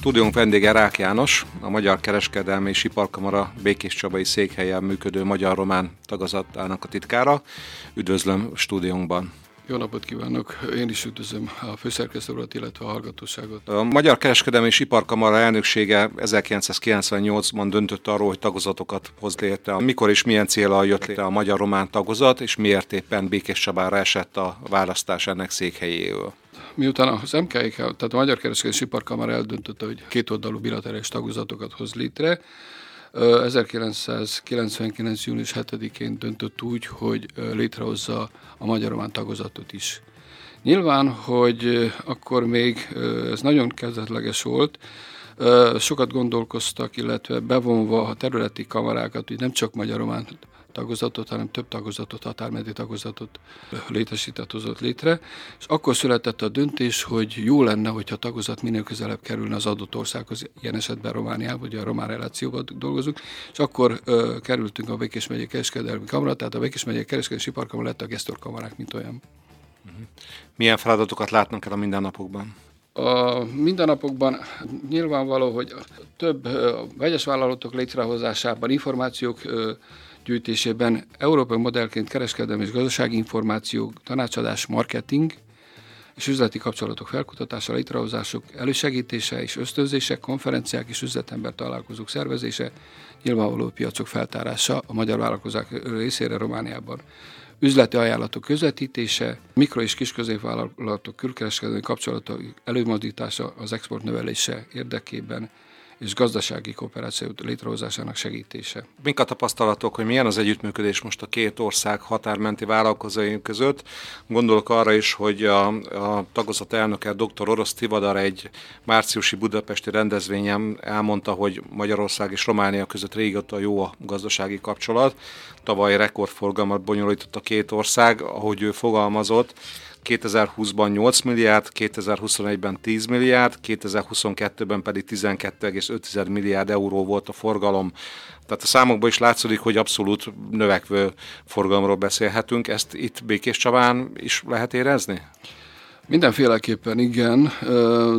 Stúdiónk vendége Rák János, a Magyar Kereskedelmi és Iparkamara Békés Csabai székhelyen működő magyar-román tagazatának a titkára. Üdvözlöm stúdiónkban! Jó napot kívánok! Én is üdvözlöm a főszerkesztő urat, illetve a hallgatóságot. A Magyar Kereskedelmi és Iparkamara elnöksége 1998-ban döntött arról, hogy tagozatokat hoz létre. Mikor és milyen célra jött létre a magyar-román tagozat, és miért éppen Békés Csabára esett a választás ennek székhelyéről? Miután az MKIK, tehát a Magyar Kereskedelmi és Iparkamara eldöntötte, hogy kétoldalú bilaterális tagozatokat hoz létre, 1999. június 7-én döntött úgy, hogy létrehozza a magyar tagozatot is. Nyilván, hogy akkor még ez nagyon kezdetleges volt, sokat gondolkoztak, illetve bevonva a területi kamarákat, hogy nem csak magyar-román tagozatot, hanem több tagozatot, határmenti tagozatot létesített, hozott létre, és akkor született a döntés, hogy jó lenne, hogyha a tagozat minél közelebb kerülne az adott országhoz, ilyen esetben Romániában, vagy a román relációban dolgozunk, és akkor ö, kerültünk a Békés megyei kereskedelmi kamara, tehát a Békés megyei kereskedelmi iparkamara lett a gesztorkamarák, mint olyan. Milyen feladatokat látnak el a mindennapokban? A mindennapokban nyilvánvaló, hogy több vegyes vállalatok létrehozásában információk gyűjtésében európai modellként kereskedelmi és gazdasági információk, tanácsadás, marketing és üzleti kapcsolatok felkutatása, létrehozások elősegítése és ösztönzése, konferenciák és üzletember találkozók szervezése, nyilvánvaló piacok feltárása a magyar vállalkozók részére Romániában. Üzleti ajánlatok közvetítése, mikro- és kisközépvállalatok külkereskedelmi kapcsolatok előmozdítása az export növelése érdekében, és gazdasági kooperáció létrehozásának segítése. Mink a tapasztalatok, hogy milyen az együttműködés most a két ország határmenti vállalkozói között? Gondolok arra is, hogy a, a tagozat elnöke dr. Orosz Tivadar egy márciusi budapesti rendezvényen elmondta, hogy Magyarország és Románia között régóta jó a gazdasági kapcsolat. Tavaly rekordforgalmat bonyolított a két ország, ahogy ő fogalmazott 2020-ban 8 milliárd, 2021-ben 10 milliárd, 2022-ben pedig 12,5 milliárd euró volt a forgalom. Tehát a számokból is látszik, hogy abszolút növekvő forgalomról beszélhetünk. Ezt itt Békés Csabán is lehet érezni? Mindenféleképpen igen,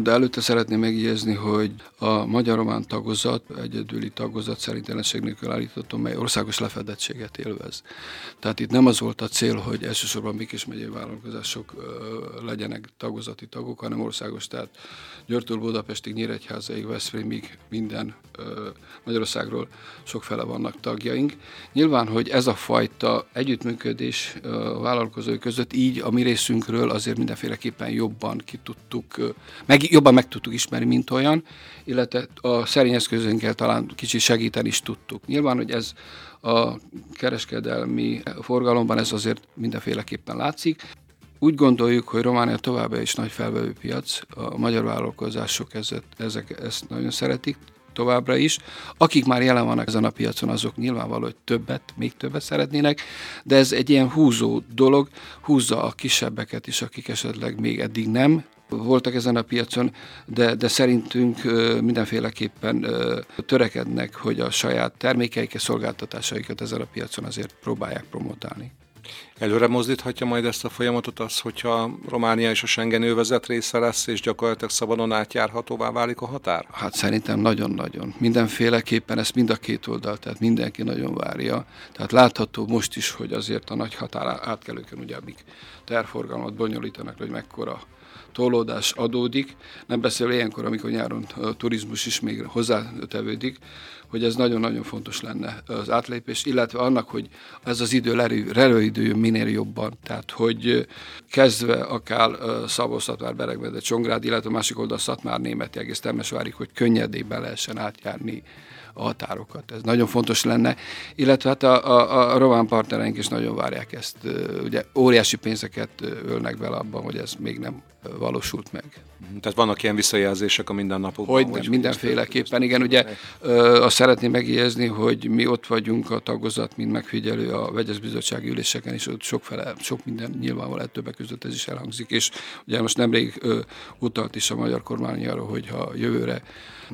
de előtte szeretném megjegyezni, hogy a magyar-román tagozat, egyedüli tagozat szerint ellenség nélkül állítottam, mely országos lefedettséget élvez. Tehát itt nem az volt a cél, hogy elsősorban Békés megyei vállalkozások legyenek tagozati tagok, hanem országos, tehát Györtől Budapestig, Nyíregyházaig, Veszprémig minden Magyarországról sokfele vannak tagjaink. Nyilván, hogy ez a fajta együttműködés a vállalkozói között így a mi részünkről azért mindenféleképpen jobban ki tudtuk, meg, jobban meg tudtuk ismerni, mint olyan, illetve a szerény eszközünkkel talán kicsit segíteni is tudtuk. Nyilván, hogy ez a kereskedelmi forgalomban ez azért mindenféleképpen látszik. Úgy gondoljuk, hogy Románia továbbá is nagy felvevő piac, a magyar vállalkozások ezek, ezek, ezt nagyon szeretik, továbbra is. Akik már jelen vannak ezen a piacon, azok nyilvánvaló, hogy többet, még többet szeretnének, de ez egy ilyen húzó dolog, húzza a kisebbeket is, akik esetleg még eddig nem voltak ezen a piacon, de, de szerintünk mindenféleképpen törekednek, hogy a saját termékeiket, szolgáltatásaikat ezen a piacon azért próbálják promotálni. Előre mozdíthatja majd ezt a folyamatot az, hogyha Románia és a Schengen övezet része lesz, és gyakorlatilag szabadon átjárhatóvá válik a határ? Hát szerintem nagyon-nagyon. Mindenféleképpen ezt mind a két oldal, tehát mindenki nagyon várja. Tehát látható most is, hogy azért a nagy határ átkelőken ugye, terforgalmat bonyolítanak, hogy mekkora tolódás adódik, nem beszél ilyenkor, amikor nyáron a turizmus is még hozzátevődik, hogy ez nagyon-nagyon fontos lenne az átlépés, illetve annak, hogy ez az idő jön minél jobban, tehát hogy kezdve akár Szabó, Szatmár, Beregvede, Csongrád, illetve a másik oldal Szatmár, Németi, egész Temesvárig, hogy könnyedében lehessen átjárni a határokat. Ez nagyon fontos lenne, illetve hát a, a, a román partnereink is nagyon várják ezt. Ugye óriási pénzeket ölnek bele abban, hogy ez még nem valósult meg. Tehát vannak ilyen visszajelzések a mindennapokban? Hogy, hogy mindenféleképpen, igen. Ugye azt szeretném megjegyezni, hogy mi ott vagyunk a tagozat, mint megfigyelő a vegyes bizottsági üléseken, és ott sok, fele, sok minden nyilvánvalóan többek között ez is elhangzik, és ugye most nemrég ö, utalt is a magyar kormány arra, hogy ha jövőre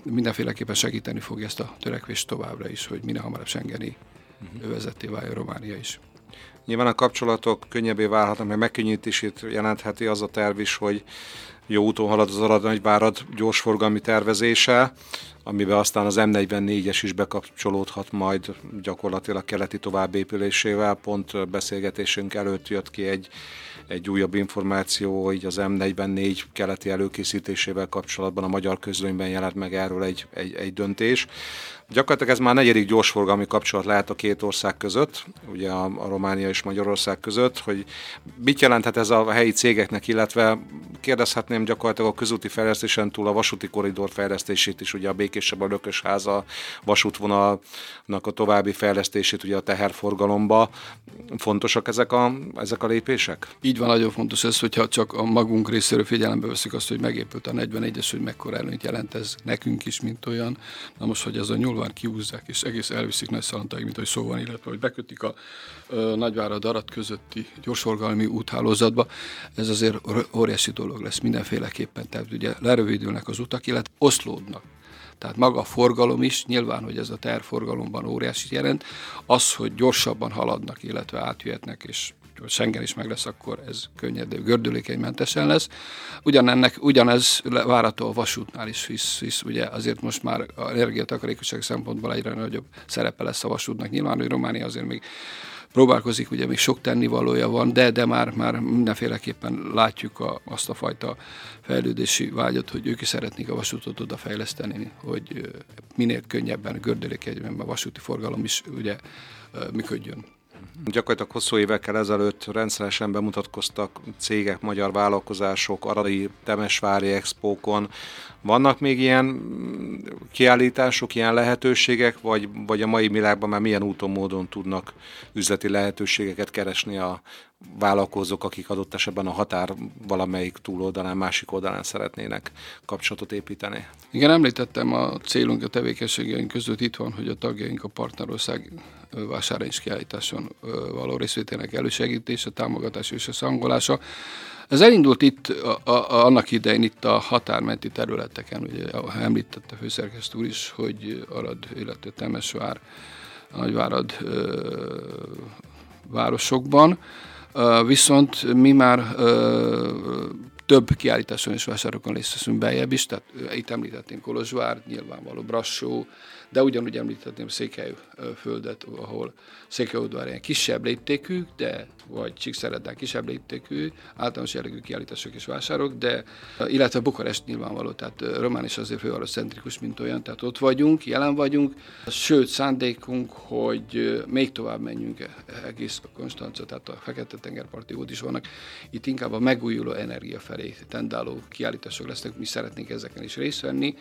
mindenféleképpen segíteni fogja ezt a törekvést továbbra is, hogy minél hamarabb Schengeni uh-huh. övezetté váljon Románia is. Nyilván a kapcsolatok könnyebbé válhatnak, meg megkönnyítését jelentheti az a terv is, hogy jó úton halad az Aranyvárad gyorsforgalmi tervezése, amiben aztán az M44-es is bekapcsolódhat majd gyakorlatilag keleti továbbépülésével. Pont beszélgetésünk előtt jött ki egy, egy újabb információ, hogy az M44 keleti előkészítésével kapcsolatban a magyar közlönyben jelent meg erről egy, egy, egy döntés. Gyakorlatilag ez már negyedik gyorsforgalmi kapcsolat lehet a két ország között, ugye a, a Románia és Magyarország között, hogy mit jelenthet ez a helyi cégeknek, illetve kérdezhetném gyakorlatilag a közúti fejlesztésen túl a vasúti koridor fejlesztését is, ugye a Békésebb a Lökösháza vasútvonalnak a további fejlesztését ugye a teherforgalomba. Fontosak ezek a, ezek a lépések? Így van, nagyon fontos ez, hogyha csak a magunk részéről figyelembe veszik azt, hogy megépült a 41-es, hogy mekkora előnyt jelent ez nekünk is, mint olyan. Na most, hogy ez a nyúl nyulván kiúzzák, és egész elviszik nagy szalantáig, mint ahogy szó van, illetve hogy bekötik a ö, Nagyvárad Arat közötti gyorsorgalmi úthálózatba. Ez azért óriási dolog lesz mindenféleképpen. Tehát ugye lerövidülnek az utak, illetve oszlódnak. Tehát maga a forgalom is, nyilván, hogy ez a terforgalomban óriási jelent, az, hogy gyorsabban haladnak, illetve átjöhetnek, és hogy Schengen is meg lesz, akkor ez könnyed, gördülékenymentesen lesz. Ugyanennek, ugyanez várható a vasútnál is, hisz, hisz ugye azért most már a energiatakarékosság szempontból egyre nagyobb szerepe lesz a vasútnak. Nyilván, hogy Románia azért még próbálkozik, ugye még sok tennivalója van, de, de már, már mindenféleképpen látjuk a, azt a fajta fejlődési vágyat, hogy ők is szeretnék a vasútot oda fejleszteni, hogy minél könnyebben, gördülékenyben a vasúti forgalom is ugye működjön. Gyakorlatilag hosszú évekkel ezelőtt rendszeresen bemutatkoztak cégek, magyar vállalkozások, Aradi, Temesvári expókon. Vannak még ilyen kiállítások, ilyen lehetőségek, vagy, vagy a mai világban már milyen úton, módon tudnak üzleti lehetőségeket keresni a vállalkozók, akik adott esetben a határ valamelyik túloldalán, másik oldalán szeretnének kapcsolatot építeni. Igen, említettem a célunk a tevékenységeink között itt van, hogy a tagjaink a partnerország vásárlás kiállításon való részvételnek elősegítése, támogatása és a szangolása. Ez elindult itt a, a, annak idején itt a határmenti területeken, ugye említette a főszerkesztő úr is, hogy Arad, illetve Temesvár, Nagyvárad ö, városokban, viszont mi már több kiállításon és vásárokon részt veszünk beljebb is, tehát itt említettem Kolozsvár, nyilvánvaló Brassó, de ugyanúgy említhetném Székelyföldet, ahol Székelyudvar ilyen kisebb léptékű, de vagy Csíkszeredán kisebb léptékű, általános jellegű kiállítások és vásárok, de illetve Bukarest nyilvánvaló, tehát Román is azért centrikus, mint olyan, tehát ott vagyunk, jelen vagyunk, sőt szándékunk, hogy még tovább menjünk egész a Konstanca, tehát a Fekete-tengerparti út is vannak, itt inkább a megújuló energia felé tendáló kiállítások lesznek, mi szeretnénk ezeken is részt venni.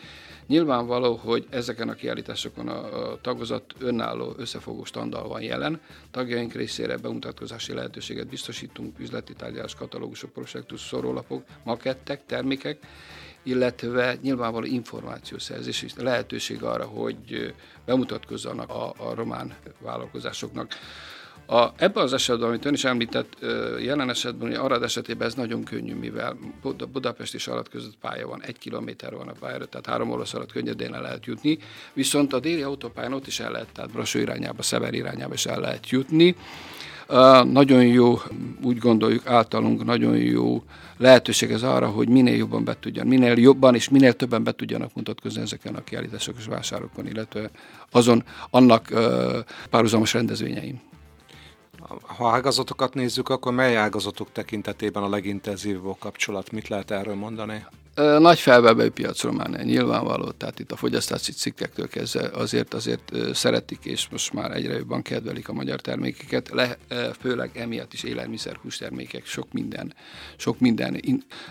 Nyilvánvaló, hogy ezeken a kiállításokon a, a tagozat önálló összefogó standal van jelen, tagjaink részére bemutatkozási lehetőséget biztosítunk, üzleti tárgyalás, katalógusok, prospektus, szorólapok, makettek, termékek, illetve nyilvánvaló információszerzés és lehetőség arra, hogy bemutatkozzanak a, a román vállalkozásoknak. A, ebben az esetben, amit ön is említett, jelen esetben, hogy Arad esetében ez nagyon könnyű, mivel Budapest és Arad között pálya van, egy kilométer van a pályára, tehát három orosz alatt könnyedén el lehet jutni, viszont a déli autópályán ott is el lehet, tehát Brassó irányába, Szever irányába is el lehet jutni. Nagyon jó, úgy gondoljuk általunk, nagyon jó lehetőség ez arra, hogy minél jobban be tudjan, minél jobban és minél többen be tudjanak mutatkozni ezeken a kiállítások és vásárokon, illetve azon annak uh, párhuzamos rendezvényeim. Ha ágazatokat nézzük, akkor mely ágazatok tekintetében a legintenzívebb kapcsolat? Mit lehet erről mondani? Nagy felvevő piacról már nyilvánvaló, tehát itt a fogyasztási cikkektől kezdve azért azért szeretik, és most már egyre jobban kedvelik a magyar termékeket, Le, főleg emiatt is élelmiszer, hústermékek, sok minden, sok minden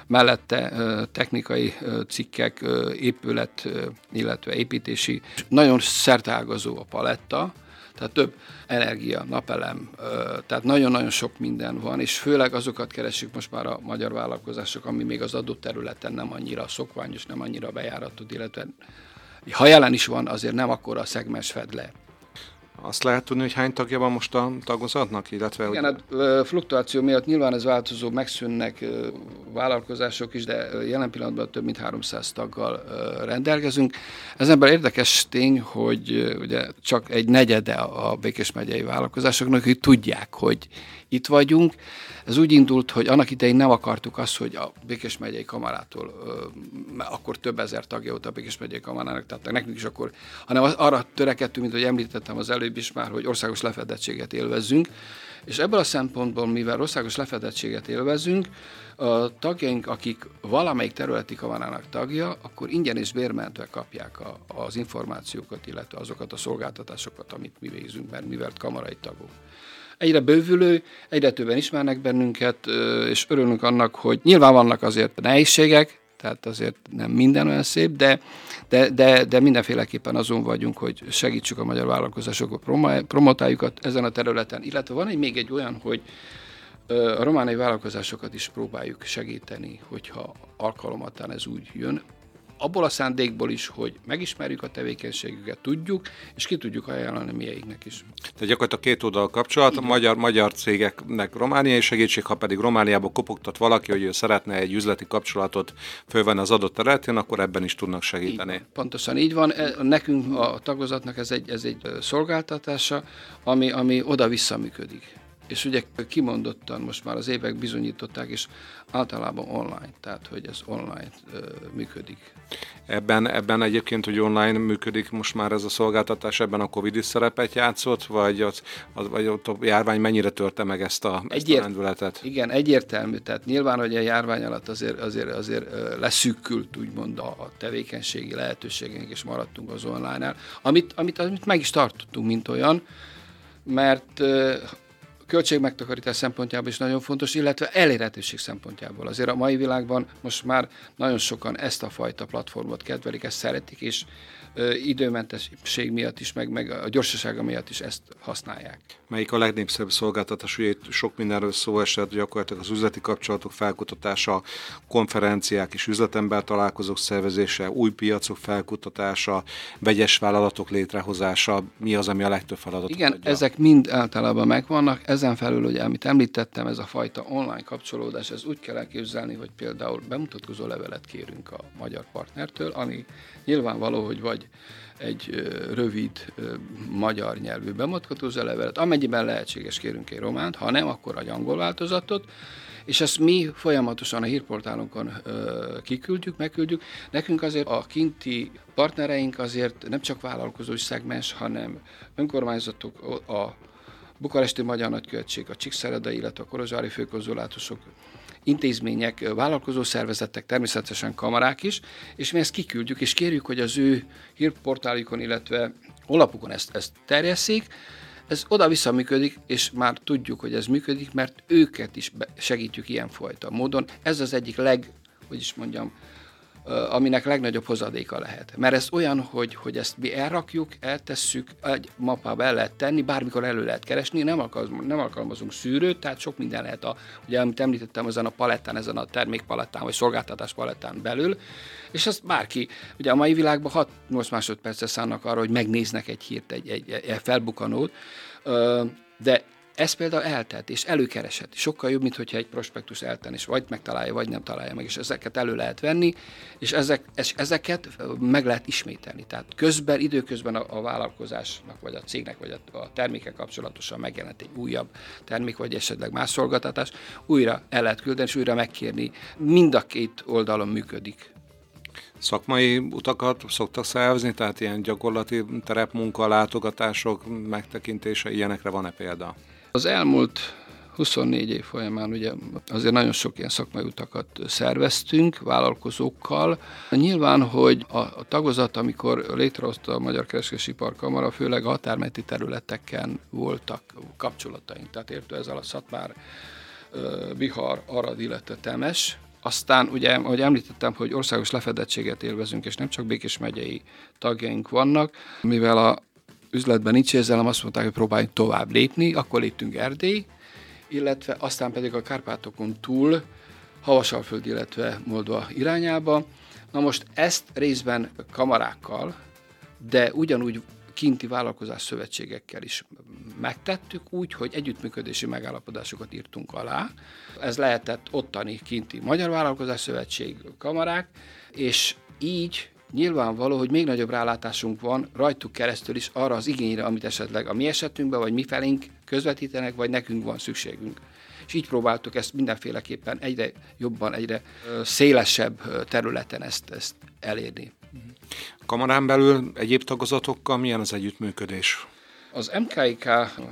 mellette technikai cikkek, épület, illetve építési. Nagyon szertágazó a paletta, tehát több energia, napelem, tehát nagyon-nagyon sok minden van, és főleg azokat keresik most már a magyar vállalkozások, ami még az adott területen nem annyira szokványos, nem annyira bejáratott, illetve ha jelen is van, azért nem akkor a szegmens fed le. Azt lehet tudni, hogy hány tagja van most a tagozatnak, illetve... Igen, hogy... hát fluktuáció miatt nyilván ez változó, megszűnnek vállalkozások is, de jelen pillanatban több mint 300 taggal rendelkezünk. Ezenben érdekes tény, hogy ugye csak egy negyede a Békés megyei vállalkozásoknak, hogy tudják, hogy itt vagyunk. Ez úgy indult, hogy annak idején nem akartuk azt, hogy a Békés megyei kamarától, akkor több ezer tagja volt a Békés megyei kamarának, tehát nekünk is akkor, hanem arra törekedtünk, mint hogy említettem az előbb is már, hogy országos lefedettséget élvezzünk, és ebből a szempontból, mivel országos lefedettséget élvezünk, a tagjaink, akik valamelyik területi kamarának tagja, akkor ingyen és bérmentve kapják a, az információkat, illetve azokat a szolgáltatásokat, amit mi végzünk, mert mivel kamarai tagok egyre bővülő, egyre többen ismernek bennünket, és örülünk annak, hogy nyilván vannak azért nehézségek, tehát azért nem minden olyan szép, de, de, de, de mindenféleképpen azon vagyunk, hogy segítsük a magyar vállalkozásokat, promotáljuk ezen a területen. Illetve van egy még egy olyan, hogy a romániai vállalkozásokat is próbáljuk segíteni, hogyha alkalomattán ez úgy jön, abból a szándékból is, hogy megismerjük a tevékenységüket, tudjuk, és ki tudjuk ajánlani mieinknek is. Tehát gyakorlatilag két oldal kapcsolat, a magyar, magyar cégeknek romániai segítség, ha pedig Romániába kopogtat valaki, hogy ő szeretne egy üzleti kapcsolatot fölvenni az adott területén, akkor ebben is tudnak segíteni. Így, pontosan így van. E, nekünk a tagozatnak ez egy, ez egy szolgáltatása, ami, ami oda-vissza működik és ugye kimondottan most már az évek bizonyították, és általában online, tehát hogy ez online ö, működik. Ebben, ebben egyébként, hogy online működik most már ez a szolgáltatás, ebben a Covid is szerepet játszott, vagy, az, az, vagy ott a járvány mennyire törte meg ezt a, ezt a rendületet? Igen, egyértelmű. Tehát nyilván, hogy a járvány alatt azért, azért, azért leszűkült úgymond a, a tevékenységi lehetőségünk, és maradtunk az online-nál, amit, amit, amit meg is tartottunk, mint olyan, mert költségmegtakarítás szempontjából is nagyon fontos, illetve elérhetőség szempontjából. Azért a mai világban most már nagyon sokan ezt a fajta platformot kedvelik, ezt szeretik, és időmentesség miatt is, meg, meg a gyorsasága miatt is ezt használják. Melyik a legnépszerűbb szolgáltatás? Ugye itt sok mindenről szó esett, gyakorlatilag az üzleti kapcsolatok felkutatása, konferenciák és üzletember találkozók szervezése, új piacok felkutatása, vegyes vállalatok létrehozása, mi az, ami a legtöbb feladatot Igen, adja? ezek mind általában megvannak. Ezen felül, ugye, amit említettem, ez a fajta online kapcsolódás, ez úgy kell elképzelni, hogy például bemutatkozó levelet kérünk a magyar partnertől, ami nyilvánvaló, hogy vagy egy rövid magyar nyelvű bemutatkozó levelet, amennyiben lehetséges kérünk egy románt, ha nem, akkor egy angol változatot, és ezt mi folyamatosan a hírportálunkon ö, kiküldjük, megküldjük. Nekünk azért a kinti partnereink azért nem csak vállalkozói szegmens, hanem önkormányzatok, a Bukaresti Magyar Nagykövetség, a Csíkszereda, illetve a Korozsári főkonzulátusok intézmények, vállalkozó szervezetek, természetesen kamarák is, és mi ezt kiküldjük, és kérjük, hogy az ő hírportálikon, illetve honlapukon ezt, ezt terjesszék, ez oda-vissza működik, és már tudjuk, hogy ez működik, mert őket is segítjük ilyenfajta módon. Ez az egyik leg, hogy is mondjam, aminek legnagyobb hozadéka lehet. Mert ez olyan, hogy, hogy ezt mi elrakjuk, eltesszük, egy mappába el lehet tenni, bármikor elő lehet keresni, nem alkalmazunk, nem alkalmazunk szűrőt, tehát sok minden lehet, a, ugye amit említettem, ezen a palettán, ezen a termékpalettán, vagy szolgáltatás palettán belül, és ezt bárki, ugye a mai világban 6-8 másodpercet szánnak arra, hogy megnéznek egy hírt, egy, egy, egy felbukanót, de ez például eltelt, és előkeresett. Sokkal jobb, mint hogyha egy prospektus elten, és vagy megtalálja, vagy nem találja meg, és ezeket elő lehet venni, és ezek, ezeket meg lehet ismételni. Tehát közben, időközben a, a vállalkozásnak, vagy a cégnek, vagy a, a termékek kapcsolatosan megjelent egy újabb termék, vagy esetleg más szolgáltatás, újra el lehet küldeni, és újra megkérni. Mind a két oldalon működik szakmai utakat szoktak szervezni, tehát ilyen gyakorlati terepmunka, látogatások, megtekintése, ilyenekre van-e példa? Az elmúlt 24 év folyamán ugye azért nagyon sok ilyen szakmai utakat szerveztünk vállalkozókkal. Nyilván, hogy a, a tagozat, amikor létrehozta a Magyar Kereskedelmi Iparkamara, főleg a határmenti területeken voltak kapcsolataink. Tehát értő ezzel a Szatmár, Bihar, Arad, illetve Temes, aztán ugye, ahogy említettem, hogy országos lefedettséget élvezünk, és nem csak Békés megyei tagjaink vannak, mivel a üzletben nincs érzelem, azt mondták, hogy próbáljunk tovább lépni, akkor léptünk Erdély, illetve aztán pedig a Kárpátokon túl Havasalföld, illetve Moldva irányába. Na most ezt részben kamarákkal, de ugyanúgy kinti vállalkozás szövetségekkel is megtettük úgy, hogy együttműködési megállapodásokat írtunk alá. Ez lehetett ottani kinti Magyar Vállalkozás Szövetség kamarák, és így nyilvánvaló, hogy még nagyobb rálátásunk van rajtuk keresztül is arra az igényre, amit esetleg a mi esetünkben, vagy mi felénk közvetítenek, vagy nekünk van szükségünk. És így próbáltuk ezt mindenféleképpen egyre jobban, egyre szélesebb területen ezt, ezt elérni. A kamarán belül egyéb tagozatokkal milyen az együttműködés? Az MKIK,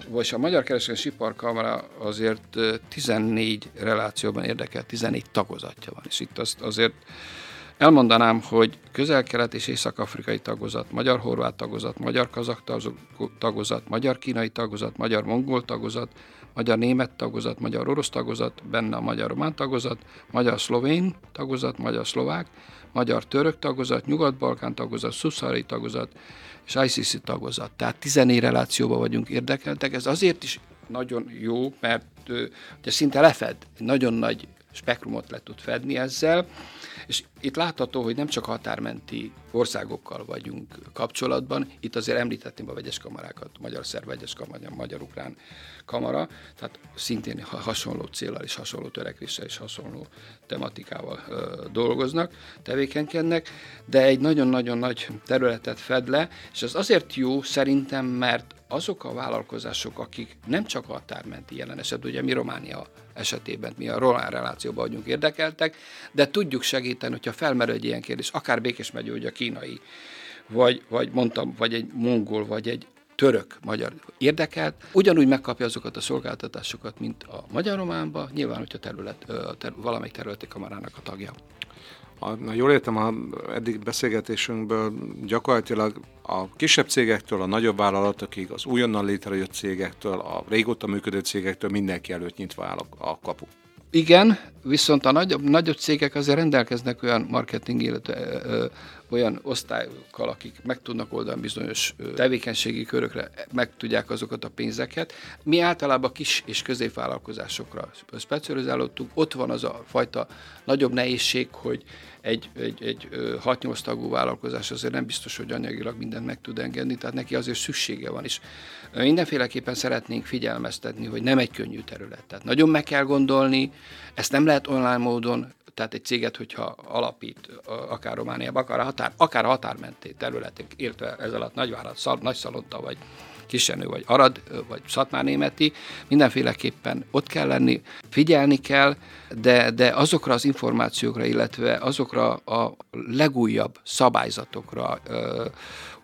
vagy a Magyar Kereskedelmi Iparkamara azért 14 relációban érdekel, 14 tagozatja van, és itt azt azért Elmondanám, hogy közel-kelet és észak-afrikai tagozat, magyar-horvát tagozat, magyar-kazak tagozat, magyar-kínai tagozat, magyar-mongol tagozat, magyar-német tagozat, magyar-orosz tagozat, benne a magyar-román tagozat, magyar-szlovén tagozat, magyar-szlovák, magyar-török tagozat, nyugat-balkán tagozat, szuszari tagozat és ICC tagozat. Tehát 14 relációban vagyunk érdekeltek. Ez azért is nagyon jó, mert ugye szinte lefed, nagyon nagy spektrumot le tud fedni ezzel, és itt látható, hogy nem csak határmenti országokkal vagyunk kapcsolatban, itt azért említettem a vegyes kamarákat, magyar szerb vegyes kamara, magyar-ukrán kamara, tehát szintén hasonló célral és hasonló törekvéssel és hasonló tematikával ö, dolgoznak, tevékenykednek, de egy nagyon-nagyon nagy területet fed le, és ez azért jó szerintem, mert azok a vállalkozások, akik nem csak a határmenti jelen esetben, ugye mi Románia esetében, mi a román relációban vagyunk érdekeltek, de tudjuk segíteni, hogyha felmerül egy ilyen kérdés, akár Békés megyő, hogy a kínai, vagy, vagy mondtam, vagy egy mongol, vagy egy török magyar érdekelt, ugyanúgy megkapja azokat a szolgáltatásokat, mint a magyar románba, nyilván, hogyha terület, ter, valamelyik területi kamarának a tagja. Ha jól értem, a eddig beszélgetésünkből gyakorlatilag a kisebb cégektől, a nagyobb vállalatokig, az újonnan létrejött cégektől, a régóta működő cégektől mindenki előtt nyitva áll a kapu. Igen, viszont a nagyobb, nagyobb cégek azért rendelkeznek olyan marketing, illetve ö, olyan osztályokkal, akik meg tudnak oldani bizonyos tevékenységi körökre, meg tudják azokat a pénzeket. Mi általában kis és középvállalkozásokra specializálódtunk. Ott van az a fajta nagyobb nehézség, hogy egy, egy, egy 6-8 tagú vállalkozás azért nem biztos, hogy anyagilag mindent meg tud engedni, tehát neki azért szüksége van is. Mindenféleképpen szeretnénk figyelmeztetni, hogy nem egy könnyű terület. Tehát nagyon meg kell gondolni, ezt nem lehet online módon, tehát egy céget, hogyha alapít, akár Romániában, akár a határ, akár a határmenti területek, értve ez alatt Nagyvárat, Szal, Nagyszalonta, vagy Kisenő, vagy Arad, vagy Szatmár-Németi, mindenféleképpen ott kell lenni, figyelni kell, de, de azokra az információkra, illetve azokra a legújabb szabályzatokra,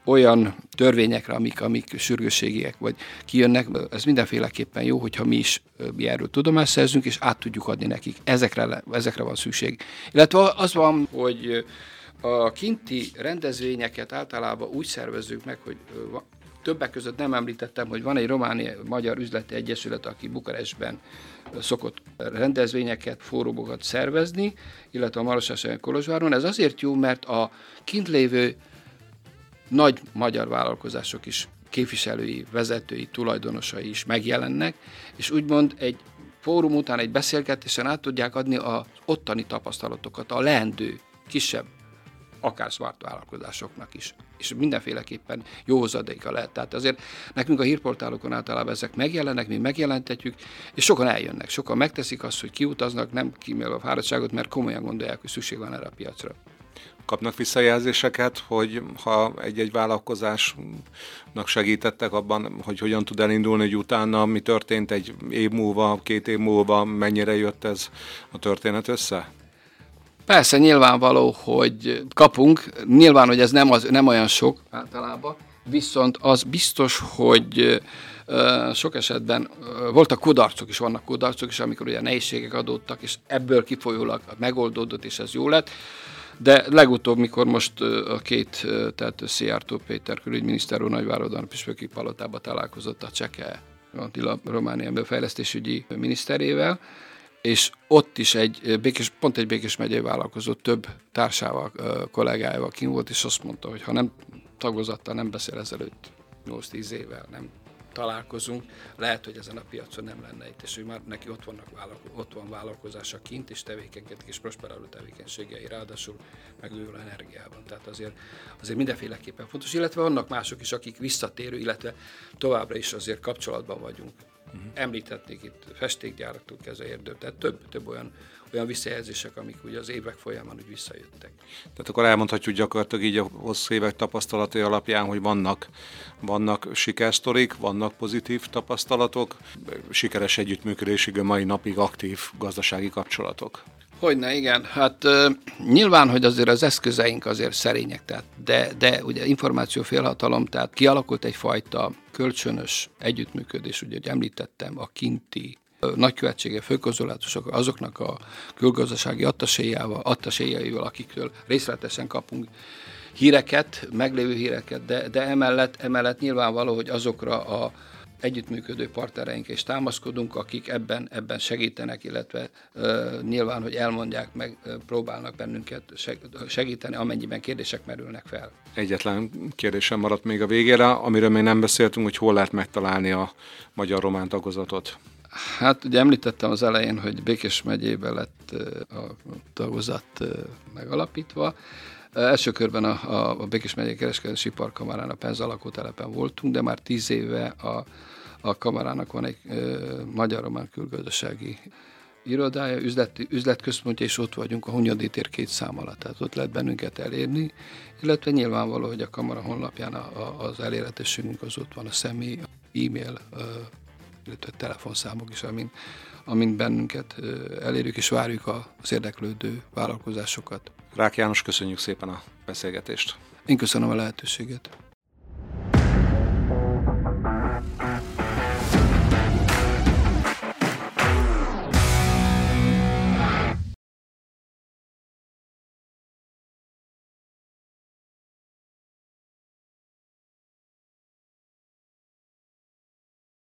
olyan törvényekre, amik, amik sürgősségiek vagy kijönnek, ez mindenféleképpen jó, hogyha mi is mi erről tudomást szerzünk, és át tudjuk adni nekik. Ezekre, ezekre van szükség. Illetve az van, hogy a kinti rendezvényeket általában úgy szervezzük meg, hogy többek között nem említettem, hogy van egy románi magyar üzleti egyesület, aki Bukarestben szokott rendezvényeket, fórumokat szervezni, illetve a Marosásányi Kolozsváron. Ez azért jó, mert a kint lévő nagy magyar vállalkozások is képviselői, vezetői, tulajdonosai is megjelennek, és úgymond egy fórum után egy beszélgetésen át tudják adni az ottani tapasztalatokat a leendő, kisebb, akár smart vállalkozásoknak is. És mindenféleképpen jó hozadéka lehet. Tehát azért nekünk a hírportálokon általában ezek megjelennek, mi megjelentetjük, és sokan eljönnek, sokan megteszik azt, hogy kiutaznak, nem kímél a fáradtságot, mert komolyan gondolják, hogy szükség van erre a piacra kapnak visszajelzéseket, hogy ha egy-egy vállalkozásnak segítettek abban, hogy hogyan tud elindulni, hogy utána mi történt egy év múlva, két év múlva, mennyire jött ez a történet össze? Persze, nyilvánvaló, hogy kapunk. Nyilván, hogy ez nem, az, nem olyan sok általában, viszont az biztos, hogy sok esetben voltak kudarcok is, vannak kudarcok is, amikor ugye nehézségek adódtak, és ebből kifolyólag megoldódott, és ez jó lett. De legutóbb, mikor most a két, tehát Szijjártó Péter külügyminiszter úr Nagyváradon a Püspöki Palotába találkozott a Cseke Attila Románia fejlesztésügyi miniszterével, és ott is egy békés, pont egy békés megyei vállalkozó több társával, kollégájával kim volt, és azt mondta, hogy ha nem tagozattal nem beszél ezelőtt 8-10 évvel, nem találkozunk, lehet, hogy ezen a piacon nem lenne itt, és hogy már neki ott, vannak ott van vállalkozása kint, és tevékenykedik, és prosperáló tevékenységei, ráadásul megújuló energiában. Tehát azért, azért mindenféleképpen fontos, illetve vannak mások is, akik visszatérő, illetve továbbra is azért kapcsolatban vagyunk. Uh-huh. Említhetnék itt festékgyáraktól kezdve érdő, tehát több, több olyan olyan visszajelzések, amik ugye az évek folyamán úgy visszajöttek. Tehát akkor elmondhatjuk gyakorlatilag így a hosszú évek tapasztalatai alapján, hogy vannak, vannak sikersztorik, vannak pozitív tapasztalatok, sikeres együttműködésig a mai napig aktív gazdasági kapcsolatok. Hogyne, igen. Hát nyilván, hogy azért az eszközeink azért szerények, tehát, de, de ugye információfélhatalom, tehát kialakult egyfajta kölcsönös együttműködés, ugye, hogy említettem, a kinti nagykövetsége, főkonzulátusok, azoknak a külgazdasági attaséjával, attaséjaival, akikről részletesen kapunk híreket, meglévő híreket, de, de emellett, emellett nyilvánvaló, hogy azokra a együttműködő partnereink is támaszkodunk, akik ebben, ebben segítenek, illetve uh, nyilván, hogy elmondják meg, uh, próbálnak bennünket segíteni, amennyiben kérdések merülnek fel. Egyetlen kérdésem maradt még a végére, amiről még nem beszéltünk, hogy hol lehet megtalálni a magyar-román tagozatot. Hát ugye említettem az elején, hogy Békés megyében lett a tagozat megalapítva. Első körben a, a, a Békés megyei kereskedelmi iparkamarán, a Penza lakótelepen voltunk, de már tíz éve a, a kamarának van egy magyar-román külgazdasági irodája, üzleti, üzletközpontja, és ott vagyunk a Hunyadi tér két szám alatt, tehát ott lehet bennünket elérni, illetve nyilvánvaló, hogy a kamara honlapján a, a, az elérhetőségünk az ott van, a személy, e-mail, illetve telefonszámok is, amin, amin bennünket elérjük, és várjuk az érdeklődő vállalkozásokat. Rák János, köszönjük szépen a beszélgetést. Én köszönöm a lehetőséget.